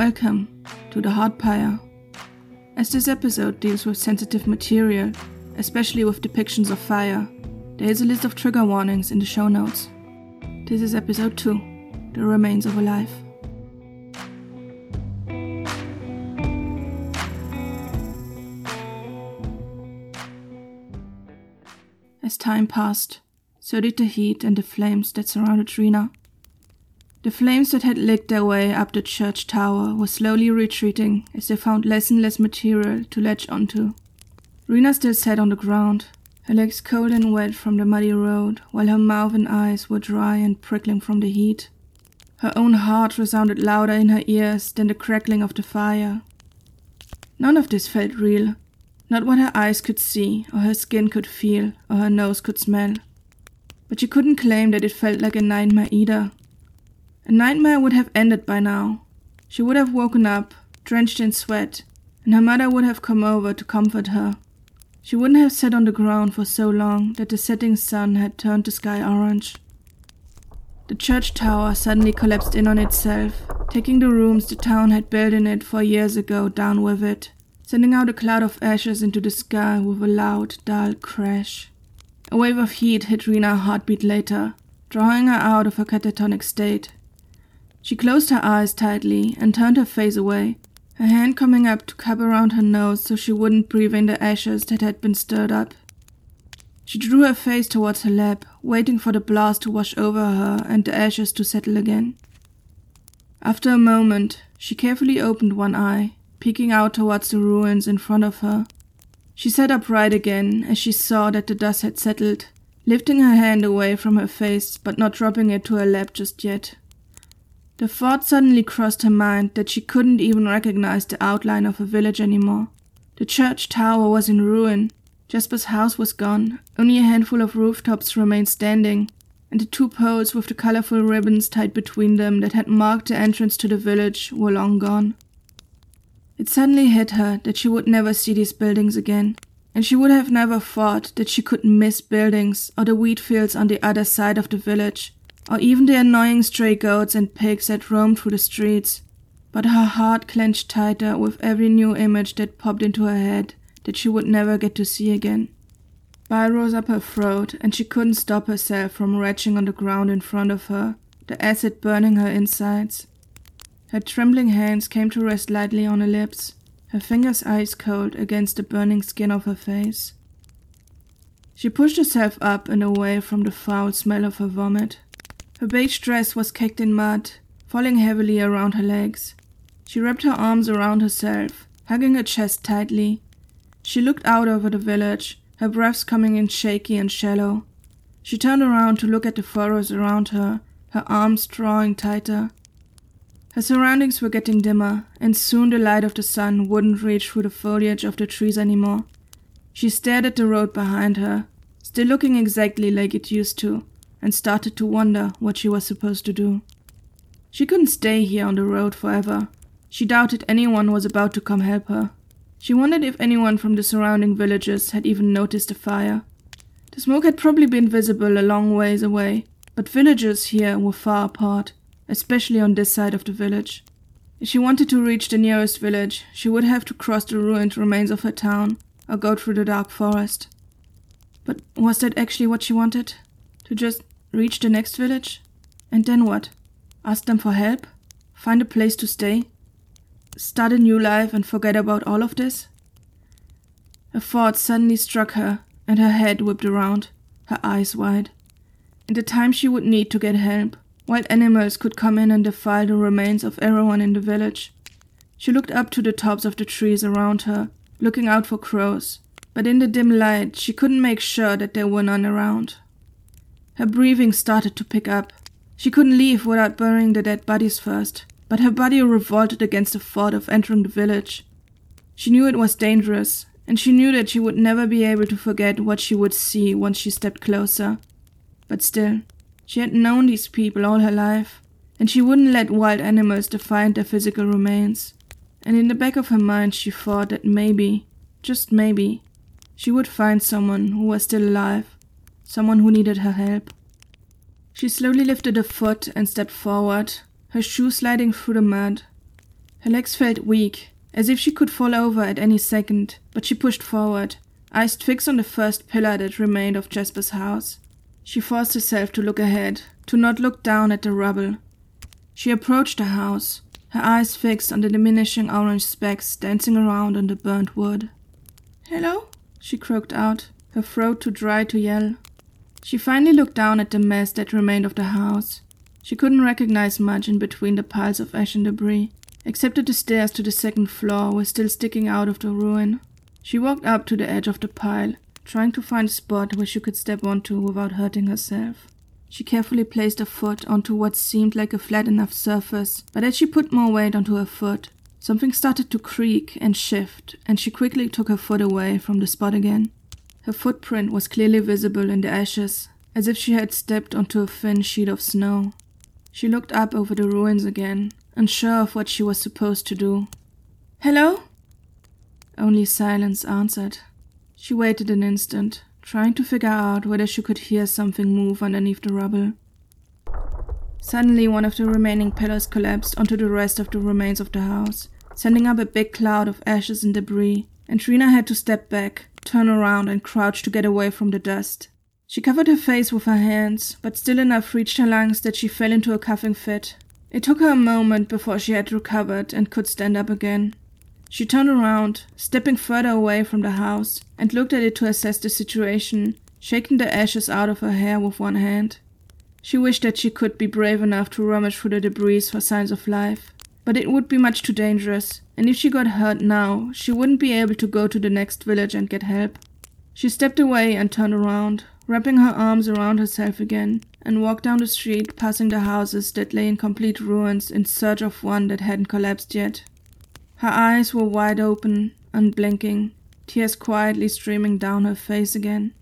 Welcome to the Heart Pyre. As this episode deals with sensitive material, especially with depictions of fire, there is a list of trigger warnings in the show notes. This is episode 2 The Remains of a Life. As time passed, so did the heat and the flames that surrounded Rena. The flames that had licked their way up the church tower were slowly retreating as they found less and less material to latch onto. Rena still sat on the ground, her legs cold and wet from the muddy road, while her mouth and eyes were dry and prickling from the heat. Her own heart resounded louder in her ears than the crackling of the fire. None of this felt real, not what her eyes could see, or her skin could feel, or her nose could smell. But she couldn't claim that it felt like a nightmare either. A nightmare would have ended by now. She would have woken up, drenched in sweat, and her mother would have come over to comfort her. She wouldn't have sat on the ground for so long that the setting sun had turned the sky orange. The church tower suddenly collapsed in on itself, taking the rooms the town had built in it four years ago down with it, sending out a cloud of ashes into the sky with a loud, dull crash. A wave of heat hit Rena a heartbeat later, drawing her out of her catatonic state. She closed her eyes tightly and turned her face away, her hand coming up to cup around her nose so she wouldn't breathe in the ashes that had been stirred up. She drew her face towards her lap, waiting for the blast to wash over her and the ashes to settle again. After a moment, she carefully opened one eye, peeking out towards the ruins in front of her. She sat upright again as she saw that the dust had settled, lifting her hand away from her face but not dropping it to her lap just yet. The thought suddenly crossed her mind that she couldn't even recognize the outline of her village anymore. The church tower was in ruin, Jasper's house was gone, only a handful of rooftops remained standing, and the two poles with the colorful ribbons tied between them that had marked the entrance to the village were long gone. It suddenly hit her that she would never see these buildings again, and she would have never thought that she could miss buildings or the wheat fields on the other side of the village or even the annoying stray goats and pigs that roamed through the streets. But her heart clenched tighter with every new image that popped into her head that she would never get to see again. Bile rose up her throat, and she couldn't stop herself from retching on the ground in front of her, the acid burning her insides. Her trembling hands came to rest lightly on her lips, her fingers ice cold against the burning skin of her face. She pushed herself up and away from the foul smell of her vomit. Her beige dress was caked in mud, falling heavily around her legs. She wrapped her arms around herself, hugging her chest tightly. She looked out over the village, her breaths coming in shaky and shallow. She turned around to look at the furrows around her, her arms drawing tighter. Her surroundings were getting dimmer, and soon the light of the sun wouldn't reach through the foliage of the trees anymore. She stared at the road behind her, still looking exactly like it used to, and started to wonder what she was supposed to do. She couldn't stay here on the road forever. She doubted anyone was about to come help her. She wondered if anyone from the surrounding villages had even noticed the fire. The smoke had probably been visible a long ways away, but villages here were far apart, especially on this side of the village. If she wanted to reach the nearest village, she would have to cross the ruined remains of her town or go through the dark forest. But was that actually what she wanted? To just Reach the next village? And then what? Ask them for help? Find a place to stay? Start a new life and forget about all of this? A thought suddenly struck her, and her head whipped around, her eyes wide. In the time she would need to get help, wild animals could come in and defile the remains of everyone in the village. She looked up to the tops of the trees around her, looking out for crows, but in the dim light she couldn't make sure that there were none around. Her breathing started to pick up. She couldn't leave without burying the dead bodies first, but her body revolted against the thought of entering the village. She knew it was dangerous, and she knew that she would never be able to forget what she would see once she stepped closer. But still, she had known these people all her life, and she wouldn't let wild animals define their physical remains. And in the back of her mind, she thought that maybe, just maybe, she would find someone who was still alive someone who needed her help. She slowly lifted a foot and stepped forward, her shoe sliding through the mud. Her legs felt weak, as if she could fall over at any second, but she pushed forward, eyes fixed on the first pillar that remained of Jasper's house. She forced herself to look ahead, to not look down at the rubble. She approached the house, her eyes fixed on the diminishing orange specks dancing around on the burnt wood. Hello? she croaked out, her throat too dry to yell. She finally looked down at the mess that remained of the house. She couldn't recognize much in between the piles of ash and debris, except that the stairs to the second floor were still sticking out of the ruin. She walked up to the edge of the pile, trying to find a spot where she could step onto without hurting herself. She carefully placed her foot onto what seemed like a flat enough surface, but as she put more weight onto her foot, something started to creak and shift, and she quickly took her foot away from the spot again. Her footprint was clearly visible in the ashes, as if she had stepped onto a thin sheet of snow. She looked up over the ruins again, unsure of what she was supposed to do. Hello? Only silence answered. She waited an instant, trying to figure out whether she could hear something move underneath the rubble. Suddenly, one of the remaining pillars collapsed onto the rest of the remains of the house, sending up a big cloud of ashes and debris, and Rena had to step back, turn around, and crouch to get away from the dust. She covered her face with her hands, but still enough reached her lungs that she fell into a coughing fit. It took her a moment before she had recovered and could stand up again. She turned around, stepping further away from the house, and looked at it to assess the situation, shaking the ashes out of her hair with one hand. She wished that she could be brave enough to rummage through the debris for signs of life, but it would be much too dangerous, and if she got hurt now, she wouldn't be able to go to the next village and get help. She stepped away and turned around, wrapping her arms around herself again, and walked down the street, passing the houses that lay in complete ruins in search of one that hadn't collapsed yet. Her eyes were wide open, unblinking, tears quietly streaming down her face again.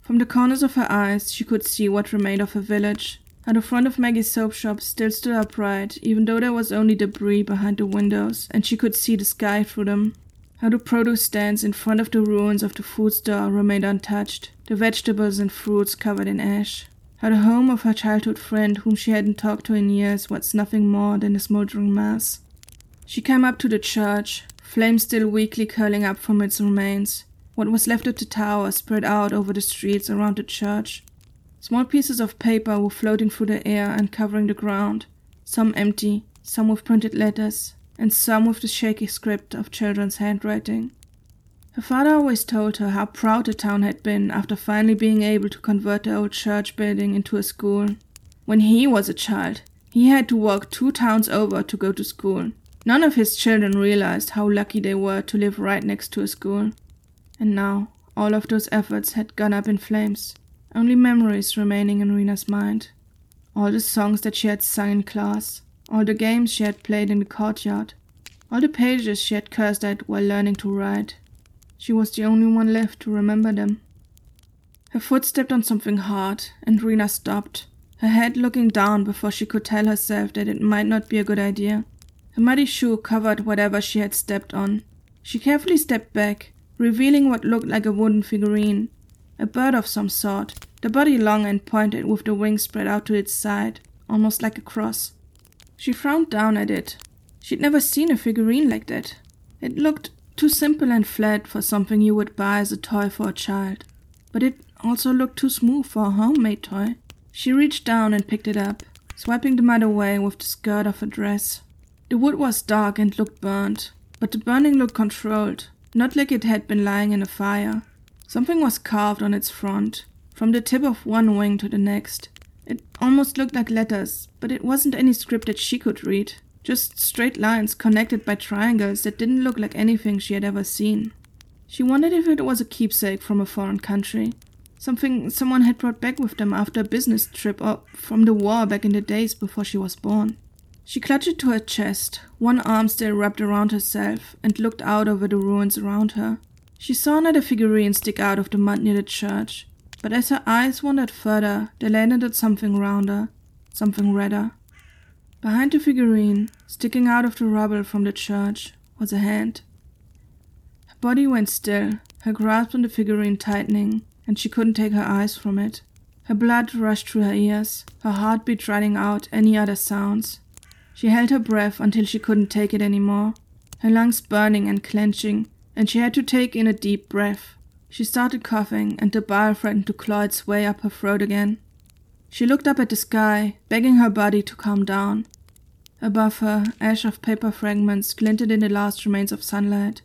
From the corners of her eyes, she could see what remained of her village. How the front of Maggie's soap shop still stood upright, even though there was only debris behind the windows, and she could see the sky through them. How the produce stands in front of the ruins of the food store remained untouched, the vegetables and fruits covered in ash. How the home of her childhood friend, whom she hadn't talked to in years, was nothing more than a smoldering mass. She came up to the church, flames still weakly curling up from its remains. What was left of the tower spread out over the streets around the church. Small pieces of paper were floating through the air and covering the ground, some empty, some with printed letters, and some with the shaky script of children's handwriting. Her father always told her how proud the town had been after finally being able to convert the old church building into a school. When he was a child, he had to walk two towns over to go to school, None of his children realized how lucky they were to live right next to a school. And now, all of those efforts had gone up in flames, only memories remaining in Rena's mind. All the songs that she had sung in class, all the games she had played in the courtyard, all the pages she had cursed at while learning to write. She was the only one left to remember them. Her foot stepped on something hard, and Rena stopped, her head looking down before she could tell herself that it might not be a good idea. Her muddy shoe covered whatever she had stepped on. She carefully stepped back, revealing what looked like a wooden figurine. A bird of some sort, the body long and pointed with the wings spread out to its side, almost like a cross. She frowned down at it. She'd never seen a figurine like that. It looked too simple and flat for something you would buy as a toy for a child. But it also looked too smooth for a homemade toy. She reached down and picked it up, swiping the mud away with the skirt of her dress. The wood was dark and looked burnt, but the burning looked controlled, not like it had been lying in a fire. Something was carved on its front, from the tip of one wing to the next. It almost looked like letters, but it wasn't any script that she could read, just straight lines connected by triangles that didn't look like anything she had ever seen. She wondered if it was a keepsake from a foreign country, something someone had brought back with them after a business trip or from the war back in the days before she was born. She clutched it to her chest, one arm still wrapped around herself, and looked out over the ruins around her. She saw another figurine stick out of the mud near the church, but as her eyes wandered further, they landed on something rounder, something redder. Behind the figurine, sticking out of the rubble from the church, was a hand. Her body went still, her grasp on the figurine tightening, and she couldn't take her eyes from it. Her blood rushed through her ears, her heartbeat drowning out any other sounds. She held her breath until she couldn't take it anymore, her lungs burning and clenching, and she had to take in a deep breath. She started coughing, and the bile threatened to claw its way up her throat again. She looked up at the sky, begging her body to calm down. Above her, ash of paper fragments glinted in the last remains of sunlight.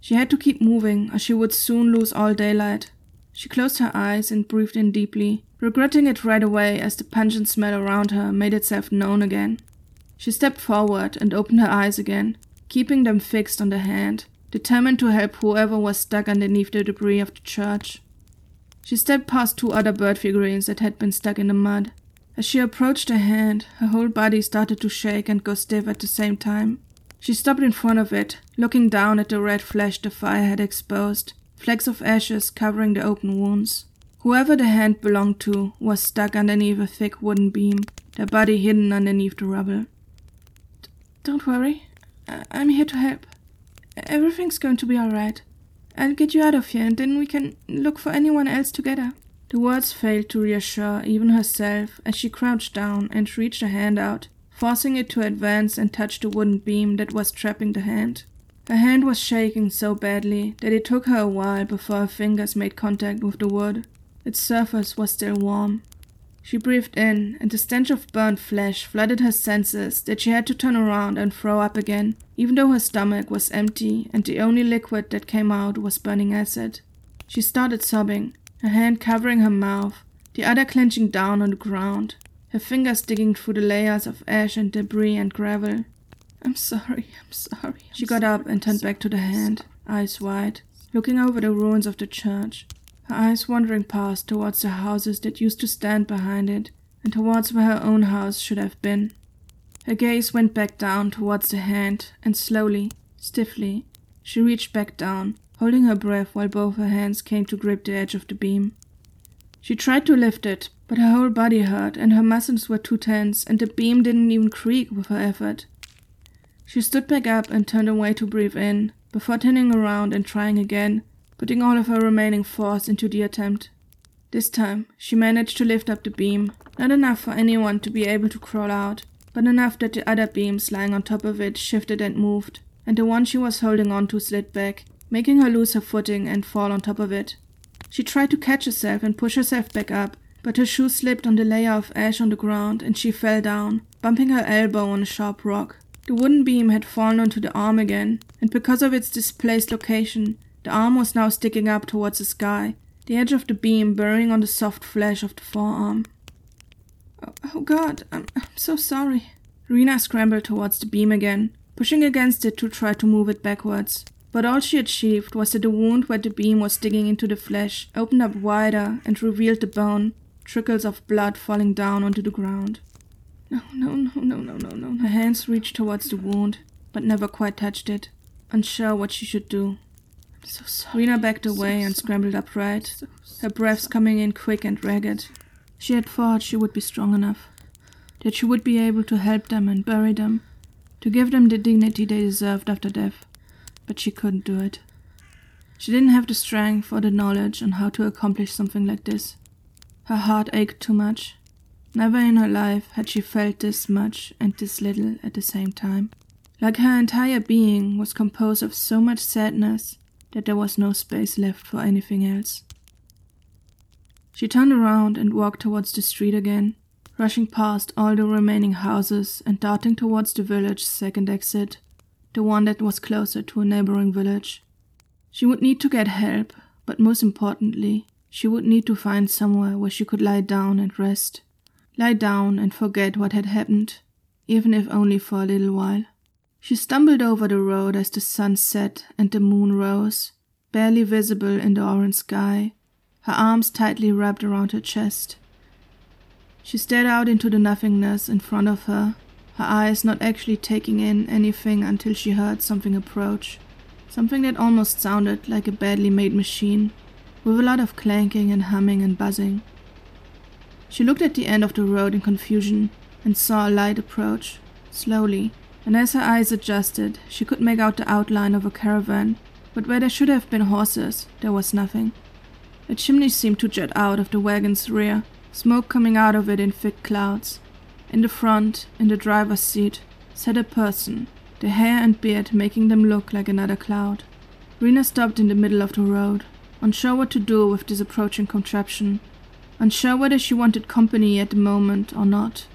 She had to keep moving, or she would soon lose all daylight. She closed her eyes and breathed in deeply, regretting it right away as the pungent smell around her made itself known again. She stepped forward and opened her eyes again, keeping them fixed on the hand, determined to help whoever was stuck underneath the debris of the church. She stepped past two other bird figurines that had been stuck in the mud. As she approached the hand, her whole body started to shake and go stiff at the same time. She stopped in front of it, looking down at the red flesh the fire had exposed, flecks of ashes covering the open wounds. Whoever the hand belonged to was stuck underneath a thick wooden beam, their body hidden underneath the rubble. Don't worry, I- I'm here to help. Everything's going to be alright. I'll get you out of here and then we can look for anyone else together. The words failed to reassure even herself as she crouched down and reached a hand out, forcing it to advance and touch the wooden beam that was trapping the hand. Her hand was shaking so badly that it took her a while before her fingers made contact with the wood. Its surface was still warm. She breathed in, and the stench of burnt flesh flooded her senses that she had to turn around and throw up again, even though her stomach was empty and the only liquid that came out was burning acid. She started sobbing, her hand covering her mouth, the other clenching down on the ground, her fingers digging through the layers of ash and debris and gravel. I'm sorry, I'm sorry. She got up and turned back to the hand, eyes wide, looking over the ruins of the church, her eyes wandering past towards the houses that used to stand behind it, and towards where her own house should have been. Her gaze went back down towards the hand, and slowly, stiffly, she reached back down, holding her breath while both her hands came to grip the edge of the beam. She tried to lift it, but her whole body hurt and her muscles were too tense, and the beam didn't even creak with her effort. She stood back up and turned away to breathe in, before turning around and trying again, putting all of her remaining force into the attempt. This time, she managed to lift up the beam, not enough for anyone to be able to crawl out, but enough that the other beams lying on top of it shifted and moved, and the one she was holding on to slid back, making her lose her footing and fall on top of it. She tried to catch herself and push herself back up, but her shoe slipped on the layer of ash on the ground and she fell down, bumping her elbow on a sharp rock. The wooden beam had fallen onto the arm again, and because of its displaced location, the arm was now sticking up towards the sky, the edge of the beam burrowing on the soft flesh of the forearm. Oh, oh God, I'm, I'm so sorry. Rena scrambled towards the beam again, pushing against it to try to move it backwards. But all she achieved was that the wound where the beam was digging into the flesh opened up wider and revealed the bone, trickles of blood falling down onto the ground. No, no, no, no, no, no, no. Her hands reached towards the wound, but never quite touched it, unsure what she should do. So sorry. Rena backed away so and scrambled upright, so her breaths coming in quick and ragged. She had thought she would be strong enough, that she would be able to help them and bury them, to give them the dignity they deserved after death, but she couldn't do it. She didn't have the strength or the knowledge on how to accomplish something like this. Her heart ached too much. Never in her life had she felt this much and this little at the same time. Like her entire being was composed of so much sadness that there was no space left for anything else. She turned around and walked towards the street again, rushing past all the remaining houses and darting towards the village's second exit, the one that was closer to a neighboring village. She would need to get help, but most importantly, she would need to find somewhere where she could lie down and rest. Lie down and forget what had happened, even if only for a little while. She stumbled over the road as the sun set and the moon rose, barely visible in the orange sky, her arms tightly wrapped around her chest. She stared out into the nothingness in front of her, her eyes not actually taking in anything until she heard something approach, something that almost sounded like a badly made machine, with a lot of clanking and humming and buzzing. She looked at the end of the road in confusion and saw a light approach, slowly, and as her eyes adjusted, she could make out the outline of a caravan, but where there should have been horses, there was nothing. A chimney seemed to jut out of the wagon's rear, smoke coming out of it in thick clouds. In the front, in the driver's seat, sat a person, the hair and beard making them look like another cloud. Rena stopped in the middle of the road, unsure what to do with this approaching contraption, unsure whether she wanted company at the moment or not.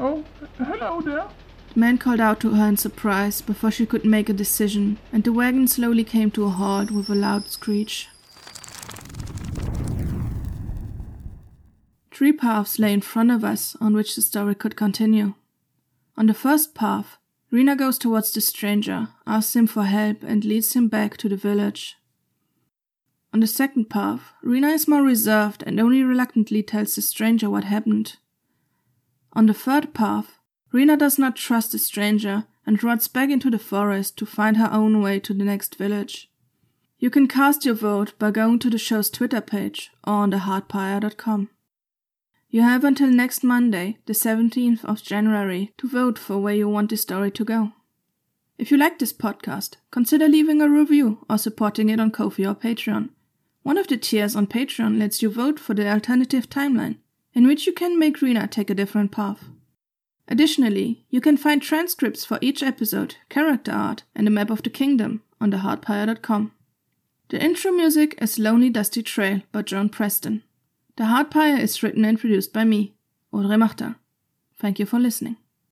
Oh, hello there. Man called out to her in surprise before she could make a decision, and the wagon slowly came to a halt with a loud screech. Three paths lay in front of us on which the story could continue. On the first path, Rena goes towards the stranger, asks him for help, and leads him back to the village. On the second path, Rena is more reserved and only reluctantly tells the stranger what happened. On the third path, Rena does not trust the stranger and runs back into the forest to find her own way to the next village. You can cast your vote by going to the show's Twitter page or on theheartpyre.com. You have until next Monday, the 17th of January, to vote for where you want the story to go. If you like this podcast, consider leaving a review or supporting it on Ko-fi or Patreon. One of the tiers on Patreon lets you vote for the alternative timeline, in which you can make Rena take a different path. Additionally, you can find transcripts for each episode, character art, and a map of the kingdom on theheartpyre.com. The intro music is Lonely Dusty Trail by Jon Presstone. The Heart Pyre is written and produced by me, Audrey Martin. Thank you for listening.